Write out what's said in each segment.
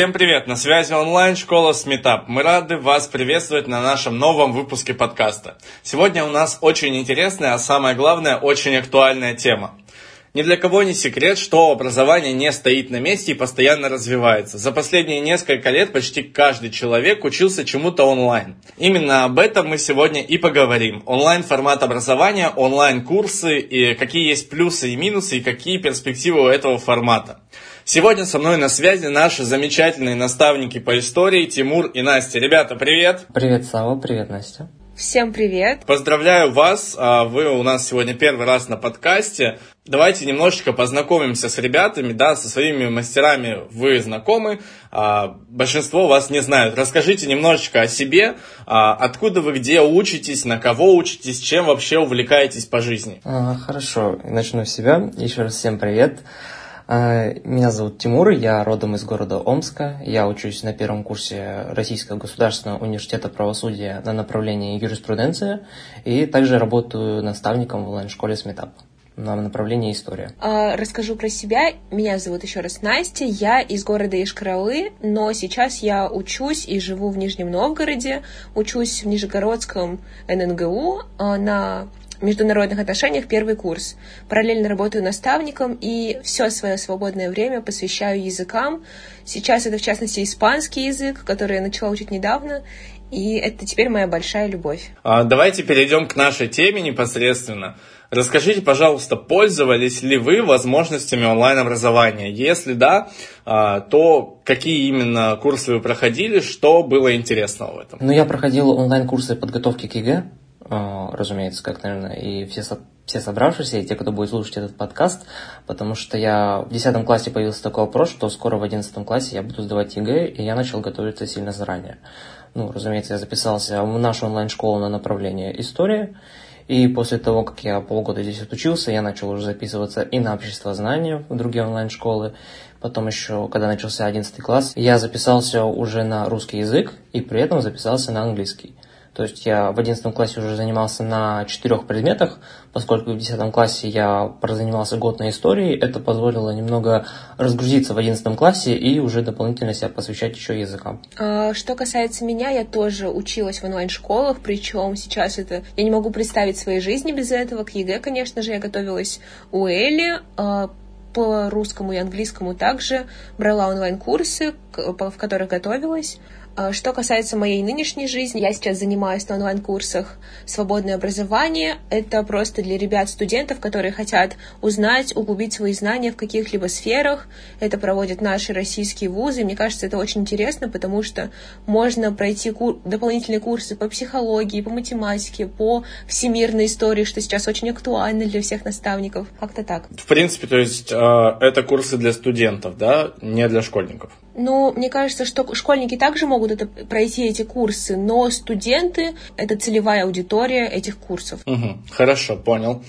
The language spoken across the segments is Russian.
Всем привет! На связи онлайн-школа Сметап. Мы рады вас приветствовать на нашем новом выпуске подкаста. Сегодня у нас очень интересная, а самое главное, очень актуальная тема. Ни для кого не секрет, что образование не стоит на месте и постоянно развивается. За последние несколько лет почти каждый человек учился чему-то онлайн. Именно об этом мы сегодня и поговорим. Онлайн-формат образования, онлайн-курсы, и какие есть плюсы и минусы, и какие перспективы у этого формата. Сегодня со мной на связи наши замечательные наставники по истории Тимур и Настя. Ребята, привет! Привет, Сава, привет, Настя. Всем привет! Поздравляю вас, а, вы у нас сегодня первый раз на подкасте. Давайте немножечко познакомимся с ребятами, да, со своими мастерами вы знакомы, а большинство вас не знают. Расскажите немножечко о себе, а, откуда вы где учитесь, на кого учитесь, чем вообще увлекаетесь по жизни. А, хорошо, начну с себя. Еще раз всем привет. А, меня зовут Тимур, я родом из города Омска. Я учусь на первом курсе Российского государственного университета правосудия на направлении юриспруденция и также работаю наставником в онлайн-школе Сметап на направлении история. А, расскажу про себя. Меня зовут еще раз Настя. Я из города Ишкаралы, но сейчас я учусь и живу в Нижнем Новгороде. Учусь в Нижегородском ННГУ а, на международных отношениях первый курс. Параллельно работаю наставником и все свое свободное время посвящаю языкам. Сейчас это, в частности, испанский язык, который я начала учить недавно, и это теперь моя большая любовь. А, давайте перейдем к нашей теме непосредственно. Расскажите, пожалуйста, пользовались ли вы возможностями онлайн-образования? Если да, а, то какие именно курсы вы проходили, что было интересного в этом? Ну, я проходил онлайн-курсы подготовки к ЕГЭ, разумеется, как, наверное, и все, все собравшиеся, и те, кто будет слушать этот подкаст, потому что я в 10 классе появился такой вопрос, что скоро в 11 классе я буду сдавать ЕГЭ, и я начал готовиться сильно заранее. Ну, разумеется, я записался в нашу онлайн-школу на направление история, и после того, как я полгода здесь отучился, я начал уже записываться и на обществознание в другие онлайн-школы. Потом еще, когда начался 11 класс, я записался уже на русский язык и при этом записался на английский. То есть я в 11 классе уже занимался на четырех предметах, поскольку в 10 классе я прозанимался год на истории, это позволило немного разгрузиться в 11 классе и уже дополнительно себя посвящать еще языкам. А, что касается меня, я тоже училась в онлайн-школах, причем сейчас это... Я не могу представить своей жизни без этого. К ЕГЭ, конечно же, я готовилась у Эли, а, по русскому и английскому также брала онлайн-курсы, в которых готовилась. А, что касается моей нынешней жизни, я сейчас занимаюсь на онлайн-курсах «Свободное образование». Это просто для ребят-студентов, которые хотят узнать, углубить свои знания в каких-либо сферах. Это проводят наши российские вузы. мне кажется, это очень интересно, потому что можно пройти кур- дополнительные курсы по психологии, по математике, по всемирной истории, что сейчас очень актуально для всех наставников. Как-то так. В принципе, то есть а, это курсы для студентов, да, не для школьников? Ну, мне кажется, что школьники также могут это, пройти эти курсы, но студенты — это целевая аудитория этих курсов. Угу, хорошо, понял.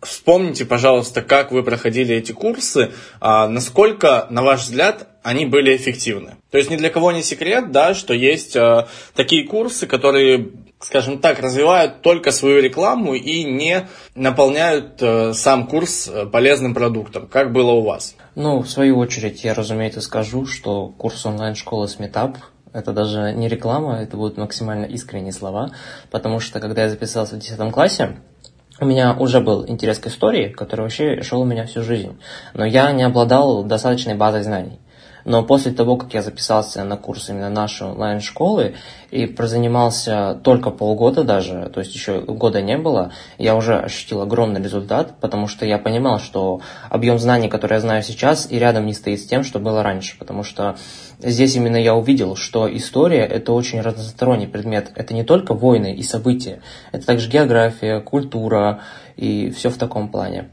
Вспомните, пожалуйста, как вы проходили эти курсы, а насколько, на ваш взгляд, они были эффективны. То есть ни для кого не секрет, да, что есть а, такие курсы, которые скажем так, развивают только свою рекламу и не наполняют э, сам курс э, полезным продуктом, как было у вас? Ну, в свою очередь, я, разумеется, скажу, что курс онлайн-школы Сметап это даже не реклама, это будут максимально искренние слова, потому что, когда я записался в 10 классе, у меня уже был интерес к истории, который вообще шел у меня всю жизнь, но я не обладал достаточной базой знаний. Но после того, как я записался на курс именно нашей онлайн-школы и прозанимался только полгода даже, то есть еще года не было, я уже ощутил огромный результат, потому что я понимал, что объем знаний, который я знаю сейчас, и рядом не стоит с тем, что было раньше, потому что здесь именно я увидел, что история – это очень разносторонний предмет. Это не только войны и события, это также география, культура и все в таком плане.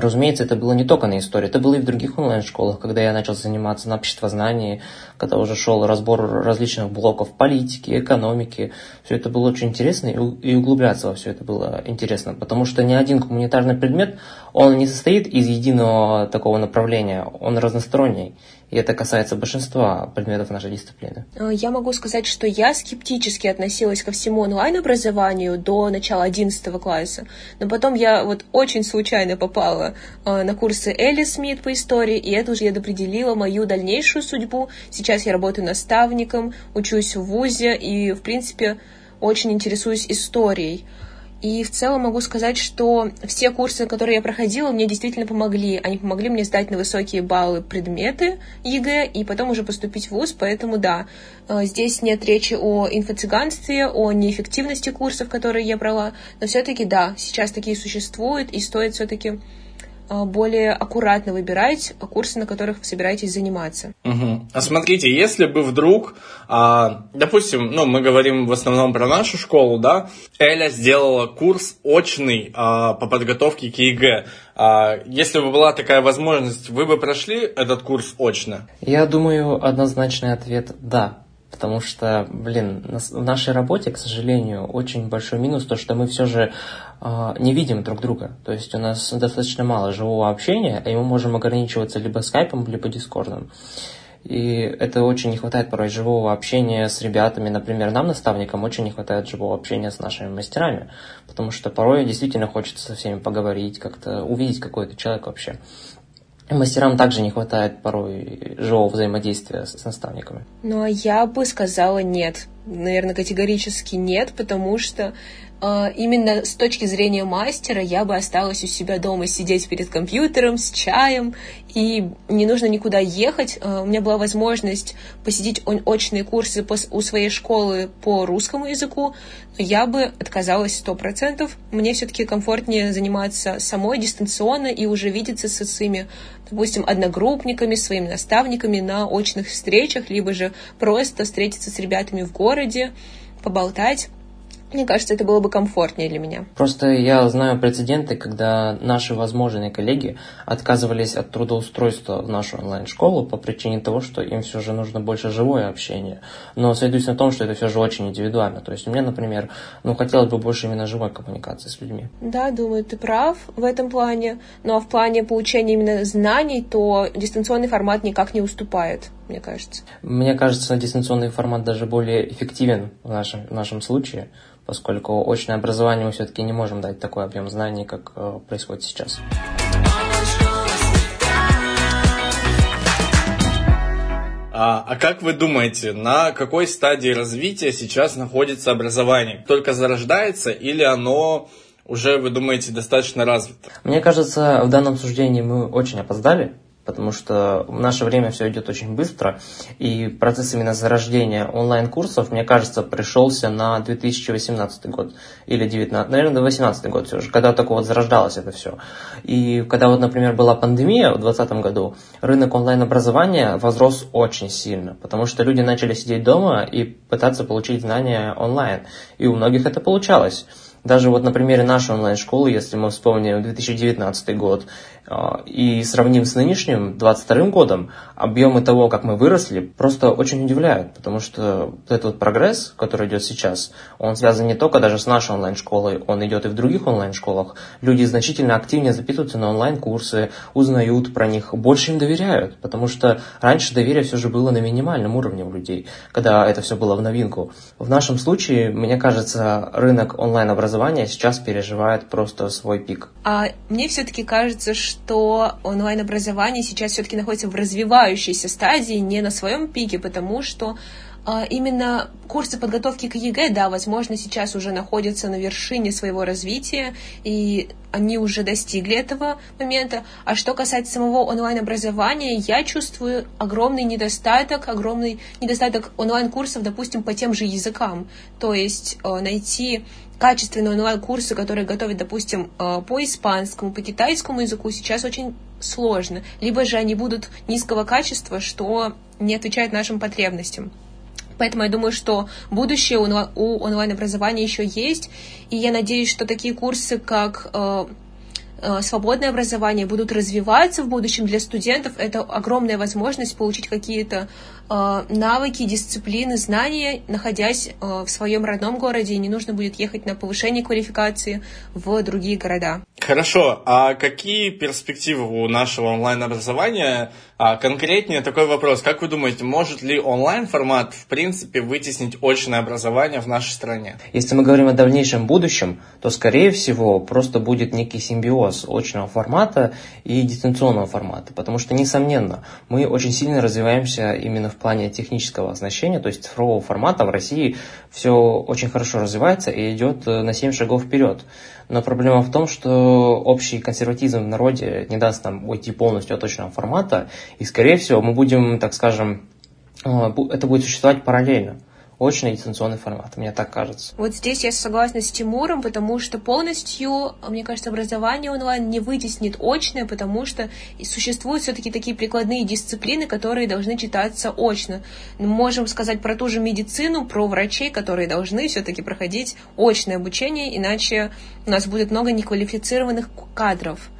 Разумеется, это было не только на истории, это было и в других онлайн-школах, когда я начал заниматься на обществознании, когда уже шел разбор различных блоков политики, экономики. Все это было очень интересно, и углубляться во все это было интересно, потому что ни один гуманитарный предмет, он не состоит из единого такого направления, он разносторонний. И это касается большинства предметов нашей дисциплины. Э, я могу сказать, что я скептически относилась ко всему онлайн-образованию до начала 11 класса. Но потом я вот очень случайно попала э, на курсы Элли Смит по истории, и это уже предопределило мою дальнейшую судьбу. Сейчас я работаю наставником, учусь в ВУЗе и, в принципе, очень интересуюсь историей. И в целом могу сказать, что все курсы, которые я проходила, мне действительно помогли. Они помогли мне сдать на высокие баллы предметы ЕГЭ и потом уже поступить в ВУЗ, поэтому да, э, здесь нет речи о инфо-цыганстве, о неэффективности курсов, которые я брала, но все-таки да, сейчас такие существуют, и стоит все-таки более аккуратно выбирать курсы, на которых вы собираетесь заниматься. Угу. А смотрите, если бы вдруг, а, допустим, ну, мы говорим в основном про нашу школу, да, Эля сделала курс очный а, по подготовке к ЕГЭ. А, если бы была такая возможность, вы бы прошли этот курс очно? Я думаю, однозначный ответ – да. Потому что, блин, в нашей работе, к сожалению, очень большой минус то, что мы все же э, не видим друг друга. То есть у нас достаточно мало живого общения, и мы можем ограничиваться либо скайпом, либо дискордом. И это очень не хватает порой живого общения с ребятами. Например, нам, наставникам, очень не хватает живого общения с нашими мастерами. Потому что порой действительно хочется со всеми поговорить, как-то увидеть какой-то человек вообще. Мастерам также не хватает порой живого взаимодействия с, наставниками. Ну, а я бы сказала нет. Наверное, категорически нет, потому что именно с точки зрения мастера я бы осталась у себя дома сидеть перед компьютером с чаем, и не нужно никуда ехать. А, у меня была возможность посетить очные курсы у своей школы по русскому языку, но я бы отказалась сто процентов. Мне все-таки комфортнее заниматься самой дистанционно и уже видеться со своими, допустим, одногруппниками, своими наставниками на очных встречах, либо же просто встретиться с ребятами в городе, поболтать. Мне кажется, это было бы комфортнее для меня. Просто я знаю прецеденты, когда наши возможные коллеги отказывались от трудоустройства в нашу онлайн-школу по причине того, что им все же нужно больше живое общение. Но сойдусь на том, что это все же очень индивидуально. То есть мне, например, ну, хотелось бы больше именно живой коммуникации с людьми. Да, думаю, ты прав в этом плане. Но в плане получения именно знаний, то дистанционный формат никак не уступает мне кажется. Мне кажется, дистанционный формат даже более эффективен в нашем, в нашем случае, поскольку очное образование мы все-таки не можем дать такой объем знаний, как э, происходит сейчас. А, а как вы думаете, на какой стадии развития сейчас находится образование? Только зарождается или оно уже, вы думаете, достаточно развито? Мне кажется, в данном суждении мы очень опоздали, потому что в наше время все идет очень быстро, и процесс именно зарождения онлайн-курсов, мне кажется, пришелся на 2018 год или 19, наверное, 2018 год все же, когда такое вот зарождалось это все. И когда вот, например, была пандемия в 2020 году, рынок онлайн-образования возрос очень сильно, потому что люди начали сидеть дома и пытаться получить знания онлайн, и у многих это получалось. Даже вот на примере нашей онлайн-школы, если мы вспомним 2019 год и сравним с нынешним 2022 годом, объемы того, как мы выросли, просто очень удивляют, потому что этот вот прогресс, который идет сейчас, он связан не только даже с нашей онлайн-школой, он идет и в других онлайн-школах. Люди значительно активнее записываются на онлайн-курсы, узнают про них, больше им доверяют, потому что раньше доверие все же было на минимальном уровне у людей, когда это все было в новинку. В нашем случае, мне кажется, рынок онлайн-образования сейчас переживает просто свой пик. А мне все-таки кажется, что онлайн-образование сейчас все-таки находится в развивающейся стадии, не на своем пике, потому что именно курсы подготовки к ЕГЭ, да, возможно, сейчас уже находятся на вершине своего развития, и они уже достигли этого момента. А что касается самого онлайн-образования, я чувствую огромный недостаток, огромный недостаток онлайн-курсов, допустим, по тем же языкам. То есть э, найти качественные онлайн-курсы, которые готовят, допустим, э, по испанскому, по китайскому языку, сейчас очень сложно. Либо же они будут низкого качества, что не отвечает нашим потребностям. Поэтому я думаю, что будущее у онлайн-образования еще есть. И я надеюсь, что такие курсы, как э, э, свободное образование будут развиваться в будущем для студентов. Это огромная возможность получить какие-то навыки, дисциплины, знания, находясь э, в своем родном городе, и не нужно будет ехать на повышение квалификации в другие города. Хорошо, а какие перспективы у нашего онлайн-образования? А конкретнее такой вопрос. Как вы думаете, может ли онлайн-формат в принципе вытеснить очное образование в нашей стране? Если мы говорим о дальнейшем будущем, то скорее всего просто будет некий симбиоз очного формата и дистанционного формата. Потому что, несомненно, мы очень сильно развиваемся именно в плане технического оснащения, то есть цифрового формата в России все очень хорошо развивается и идет на 7 шагов вперед. Но проблема в том, что общий консерватизм в народе не даст нам уйти полностью от точного формата, и, скорее всего, мы будем, так скажем, э, это будет существовать параллельно очный дистанционный формат, мне так кажется. Вот здесь я согласна с Тимуром, потому что полностью, мне кажется, образование онлайн не вытеснит очное, потому что существуют все-таки такие прикладные дисциплины, которые должны читаться очно. Мы можем сказать про ту же медицину, про врачей, которые должны все-таки проходить очное обучение, иначе у нас будет много неквалифицированных кадров.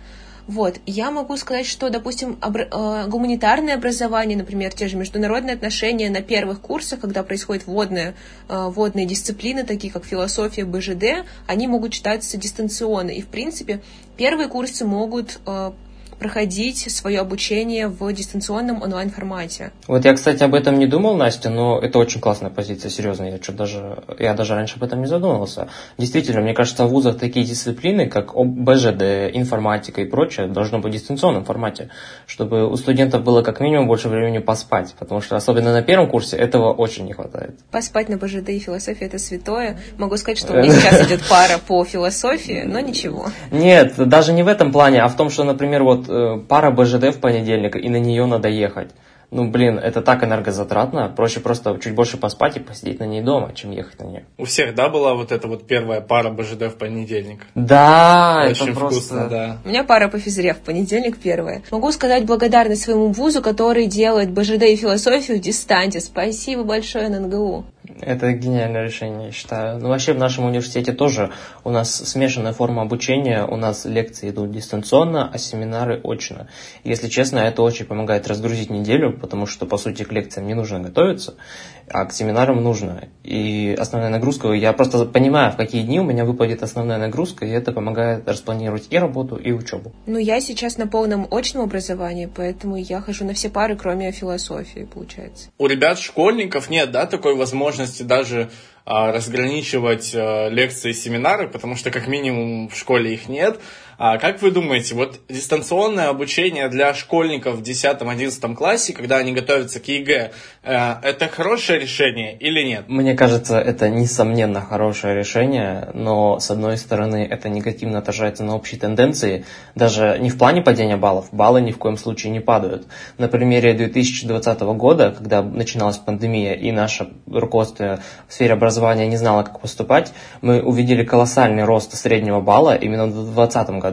Вот. Я могу сказать, что, допустим, обра- э, гуманитарное образование, например, те же международные отношения на первых курсах, когда происходят вводные, э, вводные дисциплины, такие как философия, БЖД, они могут читаться дистанционно. И, в принципе, первые курсы могут э, проходить свое обучение в дистанционном онлайн-формате. Вот я, кстати, об этом не думал, Настя, но это очень классная позиция, серьезно. Я, даже, я даже раньше об этом не задумывался. Действительно, мне кажется, в вузах такие дисциплины, как БЖД, информатика и прочее, должно быть в дистанционном формате, чтобы у студентов было как минимум больше времени поспать, потому что особенно на первом курсе этого очень не хватает. Поспать на БЖД и философии – это святое. Могу сказать, что у меня сейчас идет пара по философии, но ничего. Нет, даже не в этом плане, а в том, что, например, вот э, пара БЖД в понедельник, и на нее надо ехать. Ну, блин, это так энергозатратно. Проще просто чуть больше поспать и посидеть на ней дома, чем ехать на нее. У всех, да, была вот эта вот первая пара БЖД в понедельник? Да, Очень это вкусно, просто... да. У меня пара по физре в понедельник первая. Могу сказать благодарность своему вузу, который делает БЖД и философию в дистанте. Спасибо большое ННГУ. Это гениальное решение, я считаю. Ну, вообще в нашем университете тоже у нас смешанная форма обучения. У нас лекции идут дистанционно, а семинары очно. Если честно, это очень помогает разгрузить неделю, потому что, по сути, к лекциям не нужно готовиться, а к семинарам нужно. И основная нагрузка, я просто понимаю, в какие дни у меня выпадет основная нагрузка, и это помогает распланировать и работу, и учебу. Ну, я сейчас на полном очном образовании, поэтому я хожу на все пары, кроме философии, получается. У ребят, школьников нет, да, такой возможности даже а, разграничивать а, лекции и семинары, потому что как минимум в школе их нет. А как вы думаете, вот дистанционное обучение для школьников в 10-11 классе, когда они готовятся к ЕГЭ, э, это хорошее решение или нет? Мне кажется, это несомненно хорошее решение, но с одной стороны это негативно отражается на общей тенденции, даже не в плане падения баллов, баллы ни в коем случае не падают. На примере 2020 года, когда начиналась пандемия и наше руководство в сфере образования не знало, как поступать, мы увидели колоссальный рост среднего балла именно в 2020 году,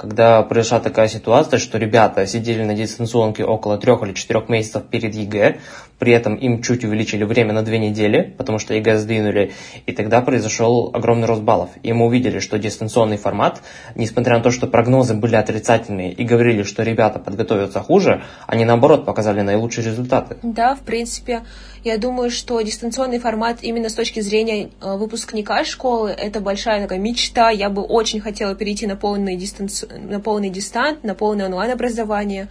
когда произошла такая ситуация, что ребята сидели на дистанционке около трех или четырех месяцев перед ЕГЭ, при этом им чуть увеличили время на две недели, потому что ЕГЭ сдвинули, и тогда произошел огромный рост баллов. И мы увидели, что дистанционный формат, несмотря на то, что прогнозы были отрицательные и говорили, что ребята подготовятся хуже, они наоборот показали наилучшие результаты. Да, в принципе, я думаю, что дистанционный формат именно с точки зрения э, выпускника школы это большая такая мечта. Я бы очень хотела перейти на полный, дистанци... на полный дистант, на полное онлайн-образование.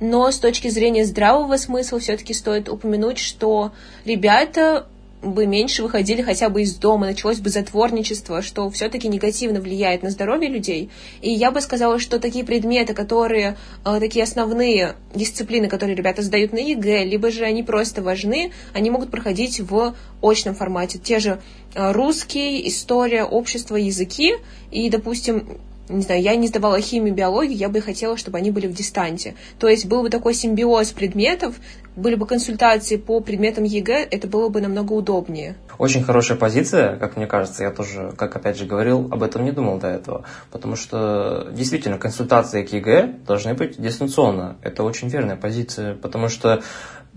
Но с точки зрения здравого смысла все-таки стоит упомянуть, что ребята бы меньше выходили хотя бы из дома, началось бы затворничество, что все-таки негативно влияет на здоровье людей. И я бы сказала, что такие предметы, которые, э, такие основные дисциплины, которые ребята сдают на ЕГЭ, либо же они просто важны, они могут проходить в очном формате. Те же э, русский, история, общество, языки. И, допустим, не знаю, я не сдавала химию, биологию, я бы хотела, чтобы они были в дистанте. То есть был бы такой симбиоз предметов, были бы консультации по предметам ЕГЭ, это было бы намного удобнее. Очень хорошая позиция, как мне кажется. Я тоже, как опять же говорил, об этом не думал до этого. Потому что действительно консультации к ЕГЭ должны быть дистанционно. Это очень верная позиция, потому что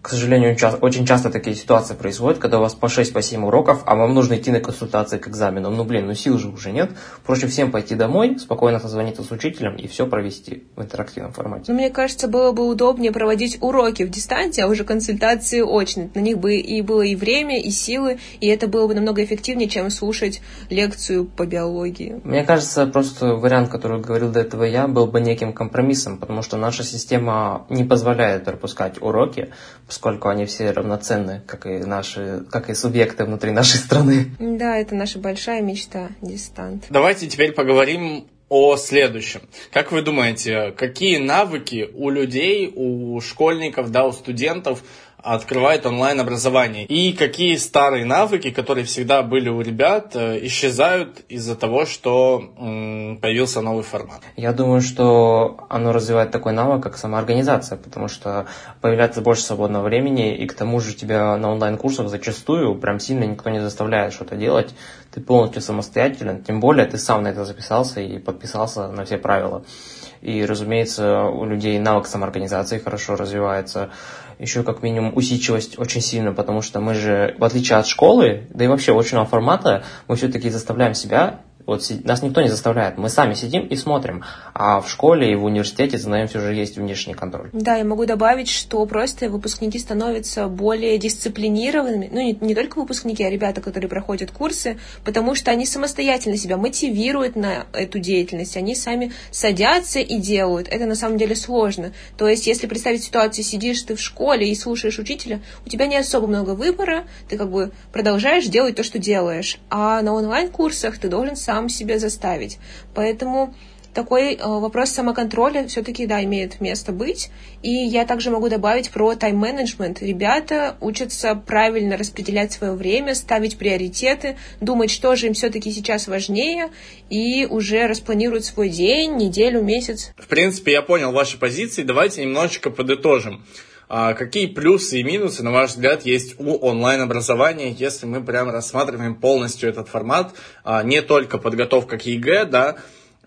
к сожалению, очень часто такие ситуации происходят, когда у вас по 6-7 по уроков, а вам нужно идти на консультации к экзаменам. Ну, блин, ну сил же уже нет. Проще всем пойти домой, спокойно созвониться с учителем и все провести в интерактивном формате. Ну, мне кажется, было бы удобнее проводить уроки в дистанции, а уже консультации очно. На них бы и было и время, и силы, и это было бы намного эффективнее, чем слушать лекцию по биологии. Мне кажется, просто вариант, который говорил до этого я, был бы неким компромиссом, потому что наша система не позволяет пропускать уроки, поскольку они все равноценны, как и наши, как и субъекты внутри нашей страны. Да, это наша большая мечта, дистант. Давайте теперь поговорим о следующем. Как вы думаете, какие навыки у людей, у школьников, да, у студентов открывает онлайн-образование. И какие старые навыки, которые всегда были у ребят, э, исчезают из-за того, что появился новый формат? Я думаю, что оно развивает такой навык, как самоорганизация, потому что появляется больше свободного времени, и к тому же тебя на онлайн-курсах зачастую прям сильно никто не заставляет что-то делать. Ты полностью самостоятелен, тем более ты сам на это записался и подписался на все правила. И, разумеется, у людей навык самоорганизации хорошо развивается еще как минимум усидчивость очень сильно, потому что мы же, в отличие от школы, да и вообще очного формата, мы все-таки заставляем себя вот нас никто не заставляет, мы сами сидим и смотрим, а в школе и в университете за нами все же есть внешний контроль. Да, я могу добавить, что просто выпускники становятся более дисциплинированными, ну не, не только выпускники, а ребята, которые проходят курсы, потому что они самостоятельно себя мотивируют на эту деятельность, они сами садятся и делают. Это на самом деле сложно. То есть, если представить ситуацию, сидишь ты в школе и слушаешь учителя, у тебя не особо много выбора, ты как бы продолжаешь делать то, что делаешь. А на онлайн-курсах ты должен сам сам себя заставить. Поэтому такой э, вопрос самоконтроля все-таки, да, имеет место быть. И я также могу добавить про тайм-менеджмент. Ребята учатся правильно распределять свое время, ставить приоритеты, думать, что же им все-таки сейчас важнее, и уже распланируют свой день, неделю, месяц. В принципе, я понял ваши позиции. Давайте немножечко подытожим. А какие плюсы и минусы, на ваш взгляд, есть у онлайн-образования, если мы прямо рассматриваем полностью этот формат, а не только подготовка к ЕГЭ, да,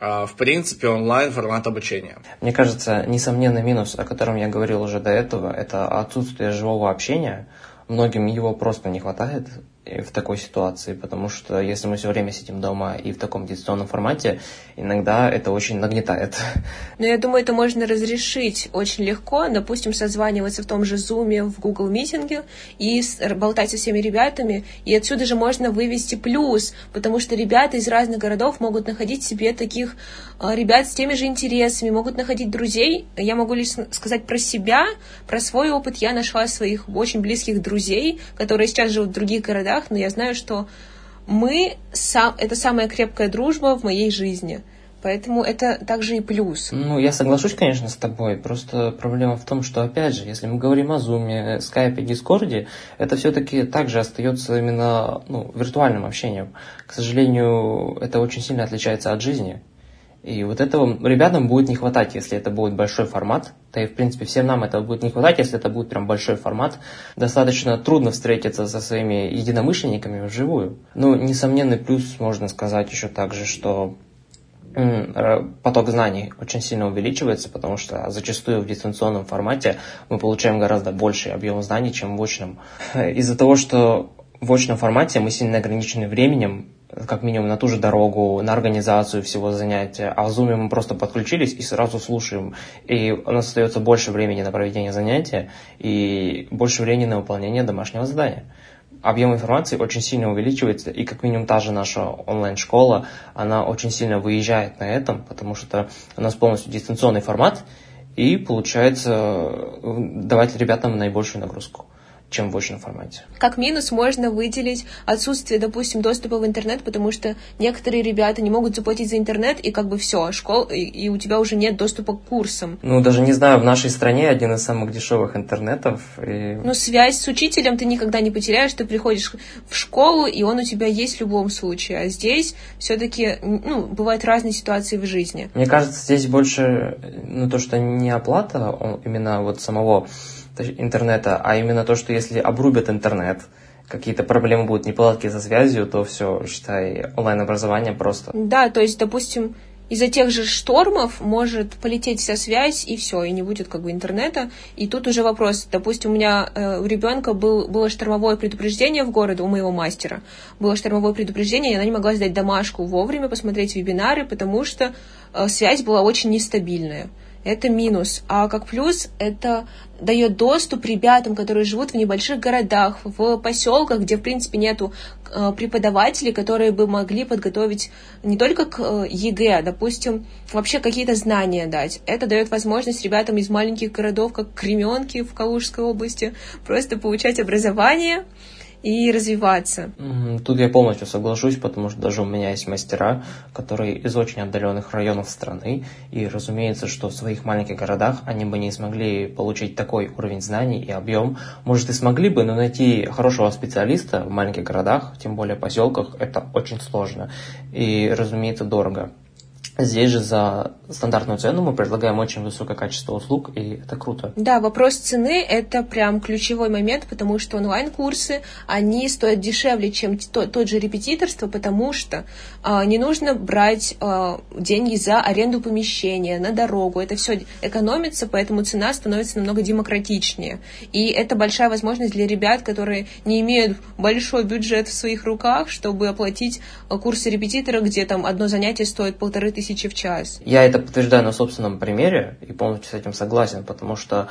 а в принципе онлайн формат обучения? Мне кажется, несомненный минус, о котором я говорил уже до этого, это отсутствие живого общения. Многим его просто не хватает в такой ситуации, потому что если мы все время сидим дома и в таком дистанционном формате, иногда это очень нагнетает. Но я думаю, это можно разрешить очень легко. Допустим, созваниваться в том же Zoom, в Google Meeting е и болтать со всеми ребятами. И отсюда же можно вывести плюс, потому что ребята из разных городов могут находить себе таких а, ребят с теми же интересами, могут находить друзей. Я могу лишь сказать про себя, про свой опыт. Я нашла своих очень близких друзей, которые сейчас живут в других городах, но я знаю, что мы сам, это самая крепкая дружба в моей жизни. Поэтому это также и плюс. Ну, я соглашусь, конечно, с тобой. Просто проблема в том, что, опять же, если мы говорим о Zoom, Skype, Discord, это все-таки также остается именно ну, виртуальным общением. К сожалению, это очень сильно отличается от жизни. И вот этого ребятам будет не хватать, если это будет большой формат. Да и, в принципе, всем нам этого будет не хватать, если это будет прям большой формат. Достаточно трудно встретиться со своими единомышленниками вживую. Ну, несомненный плюс можно сказать еще также, что поток знаний очень сильно увеличивается, потому что зачастую в дистанционном формате мы получаем гораздо больший объем знаний, чем в очном. Из-за того, что в очном формате мы сильно ограничены временем, как минимум на ту же дорогу, на организацию всего занятия, а в Zoom мы просто подключились и сразу слушаем. И у нас остается больше времени на проведение занятия и больше времени на выполнение домашнего задания. Объем информации очень сильно увеличивается, и как минимум та же наша онлайн-школа, она очень сильно выезжает на этом, потому что у нас полностью дистанционный формат, и получается э, давать ребятам наибольшую нагрузку чем в очном формате. Как минус можно выделить отсутствие, допустим, доступа в интернет, потому что некоторые ребята не могут заплатить за интернет, и как бы все, школ, и, и у тебя уже нет доступа к курсам. Ну, даже не знаю, в нашей стране один из самых дешевых интернетов. И... Ну, связь с учителем ты никогда не потеряешь, ты приходишь в школу, и он у тебя есть в любом случае. А здесь все-таки, ну, бывают разные ситуации в жизни. Мне кажется, здесь больше, ну, то, что не оплата именно вот самого интернета, а именно то, что если обрубят интернет, какие-то проблемы будут, неполадки со связью, то все, считай, онлайн-образование просто. Да, то есть, допустим, из-за тех же штормов может полететь вся связь, и все, и не будет как бы интернета. И тут уже вопрос, допустим, у меня э, у ребенка был, было штормовое предупреждение в городе, у моего мастера. Было штормовое предупреждение, и она не могла сдать домашку вовремя, посмотреть вебинары, потому что э, связь была очень нестабильная это минус. А как плюс, это дает доступ ребятам, которые живут в небольших городах, в поселках, где, в принципе, нету э, преподавателей, которые бы могли подготовить не только к э, ЕГЭ, а, допустим, вообще какие-то знания дать. Это дает возможность ребятам из маленьких городов, как Кременки в Калужской области, просто получать образование, и развиваться. Тут я полностью соглашусь, потому что даже у меня есть мастера, которые из очень отдаленных районов страны, и разумеется, что в своих маленьких городах они бы не смогли получить такой уровень знаний и объем. Может и смогли бы, но найти хорошего специалиста в маленьких городах, тем более поселках, это очень сложно и, разумеется, дорого. Здесь же за стандартную цену мы предлагаем очень высокое качество услуг, и это круто. Да, вопрос цены – это прям ключевой момент, потому что онлайн-курсы, они стоят дешевле, чем тот, тот же репетиторство, потому что а, не нужно брать а, деньги за аренду помещения, на дорогу. Это все экономится, поэтому цена становится намного демократичнее. И это большая возможность для ребят, которые не имеют большой бюджет в своих руках, чтобы оплатить а, курсы репетитора, где там одно занятие стоит полторы тысячи тысячи в час. Я это подтверждаю на собственном примере и полностью с этим согласен, потому что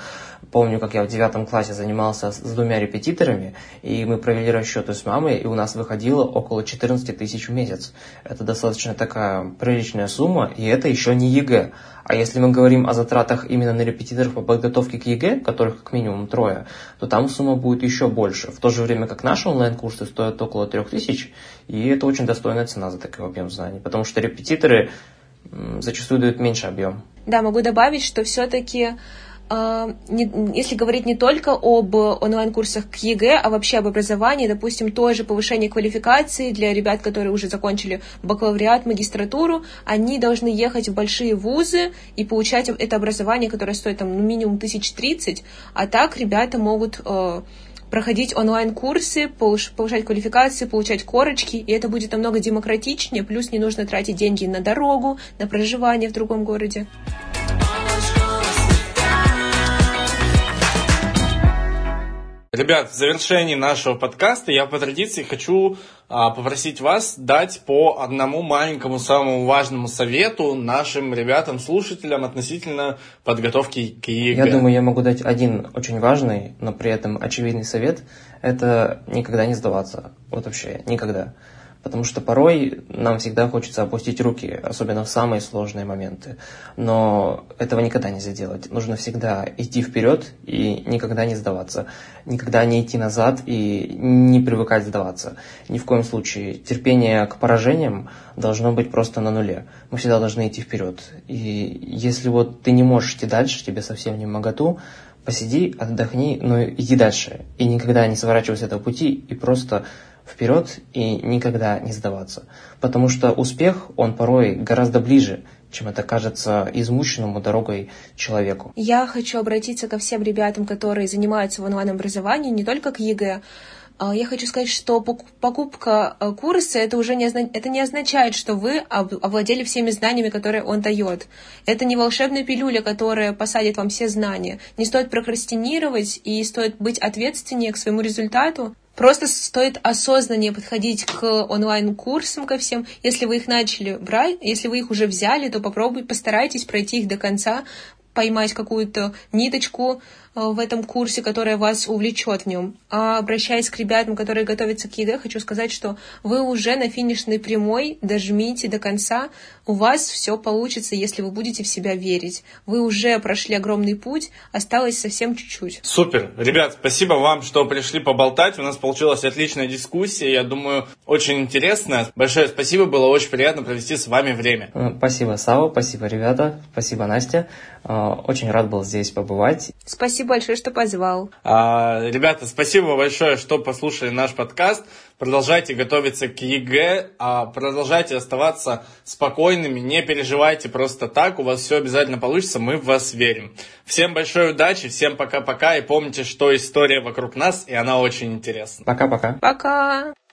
помню, как я в девятом классе занимался с двумя репетиторами, и мы провели расчеты с мамой, и у нас выходило около 14 тысяч в месяц. Это достаточно такая приличная сумма, и это еще не ЕГЭ. А если мы говорим о затратах именно на репетиторов по подготовке к ЕГЭ, которых как минимум трое, то там сумма будет еще больше. В то же время как наши онлайн-курсы стоят около 3000, и это очень достойная цена за такой объем знаний. Потому что репетиторы зачастую дают меньше объем. Да, могу добавить, что все-таки а, если говорить не только об онлайн-курсах к ЕГЭ, а вообще об образовании, допустим, то же повышение квалификации для ребят, которые уже закончили бакалавриат, магистратуру, они должны ехать в большие вузы и получать это образование, которое стоит там ну, минимум тысяч тридцать, а так ребята могут э, проходить онлайн-курсы, повышать квалификацию, получать корочки, и это будет намного демократичнее, плюс не нужно тратить деньги на дорогу, на проживание в другом городе. Ребят, в завершении нашего подкаста я по традиции хочу а, попросить вас дать по одному маленькому самому важному совету нашим ребятам, слушателям относительно подготовки к ЕГЭ. Я думаю, я могу дать один очень важный, но при этом очевидный совет. Это никогда не сдаваться. Вот вообще, никогда потому что порой нам всегда хочется опустить руки, особенно в самые сложные моменты. Но этого никогда нельзя делать. Нужно всегда идти вперед и никогда не сдаваться. Никогда не идти назад и не привыкать сдаваться. Ни в коем случае. Терпение к поражениям должно быть просто на нуле. Мы всегда должны идти вперед. И если вот ты не можешь идти дальше, тебе совсем не моготу, посиди, отдохни, но иди дальше. И никогда не сворачивай с этого пути и просто вперед и никогда не сдаваться. Потому что успех, он порой гораздо ближе, чем это кажется измученному дорогой человеку. Я хочу обратиться ко всем ребятам, которые занимаются в онлайн-образовании, не только к ЕГЭ, а, я хочу сказать, что покупка э, курса это уже не, это не означает, что вы овладели всеми знаниями, которые он дает. Это не волшебная пилюля, которая посадит вам все знания. Не стоит прокрастинировать и стоит быть ответственнее к своему результату. Просто стоит осознаннее подходить к онлайн-курсам, ко всем. Если вы их начали брать, если вы их уже взяли, то попробуйте, постарайтесь пройти их до конца, поймать какую-то ниточку, Э, в этом курсе, которая вас увлечет в нем. А обращаясь к ребятам, которые готовятся к ЕГЭ, хочу сказать, что вы уже на финишной прямой, дожмите до конца, у вас все получится, если вы будете в себя верить. Вы уже прошли огромный путь, осталось совсем чуть-чуть. Супер. Ребят, спасибо вам, что пришли поболтать. У нас получилась отличная дискуссия, я думаю, очень интересная. Большое спасибо, было очень приятно провести с вами время. Э, спасибо, Сава, спасибо, ребята, спасибо, Настя. Э, очень рад был здесь побывать. Спасибо большое, что позвал. А, ребята, спасибо большое, что послушали наш подкаст. Продолжайте готовиться к ЕГЭ, а продолжайте оставаться спокойными, не переживайте просто так, у вас все обязательно получится, мы в вас верим. Всем большой удачи, всем пока-пока и помните, что история вокруг нас, и она очень интересна. Пока-пока. Пока. -пока. пока.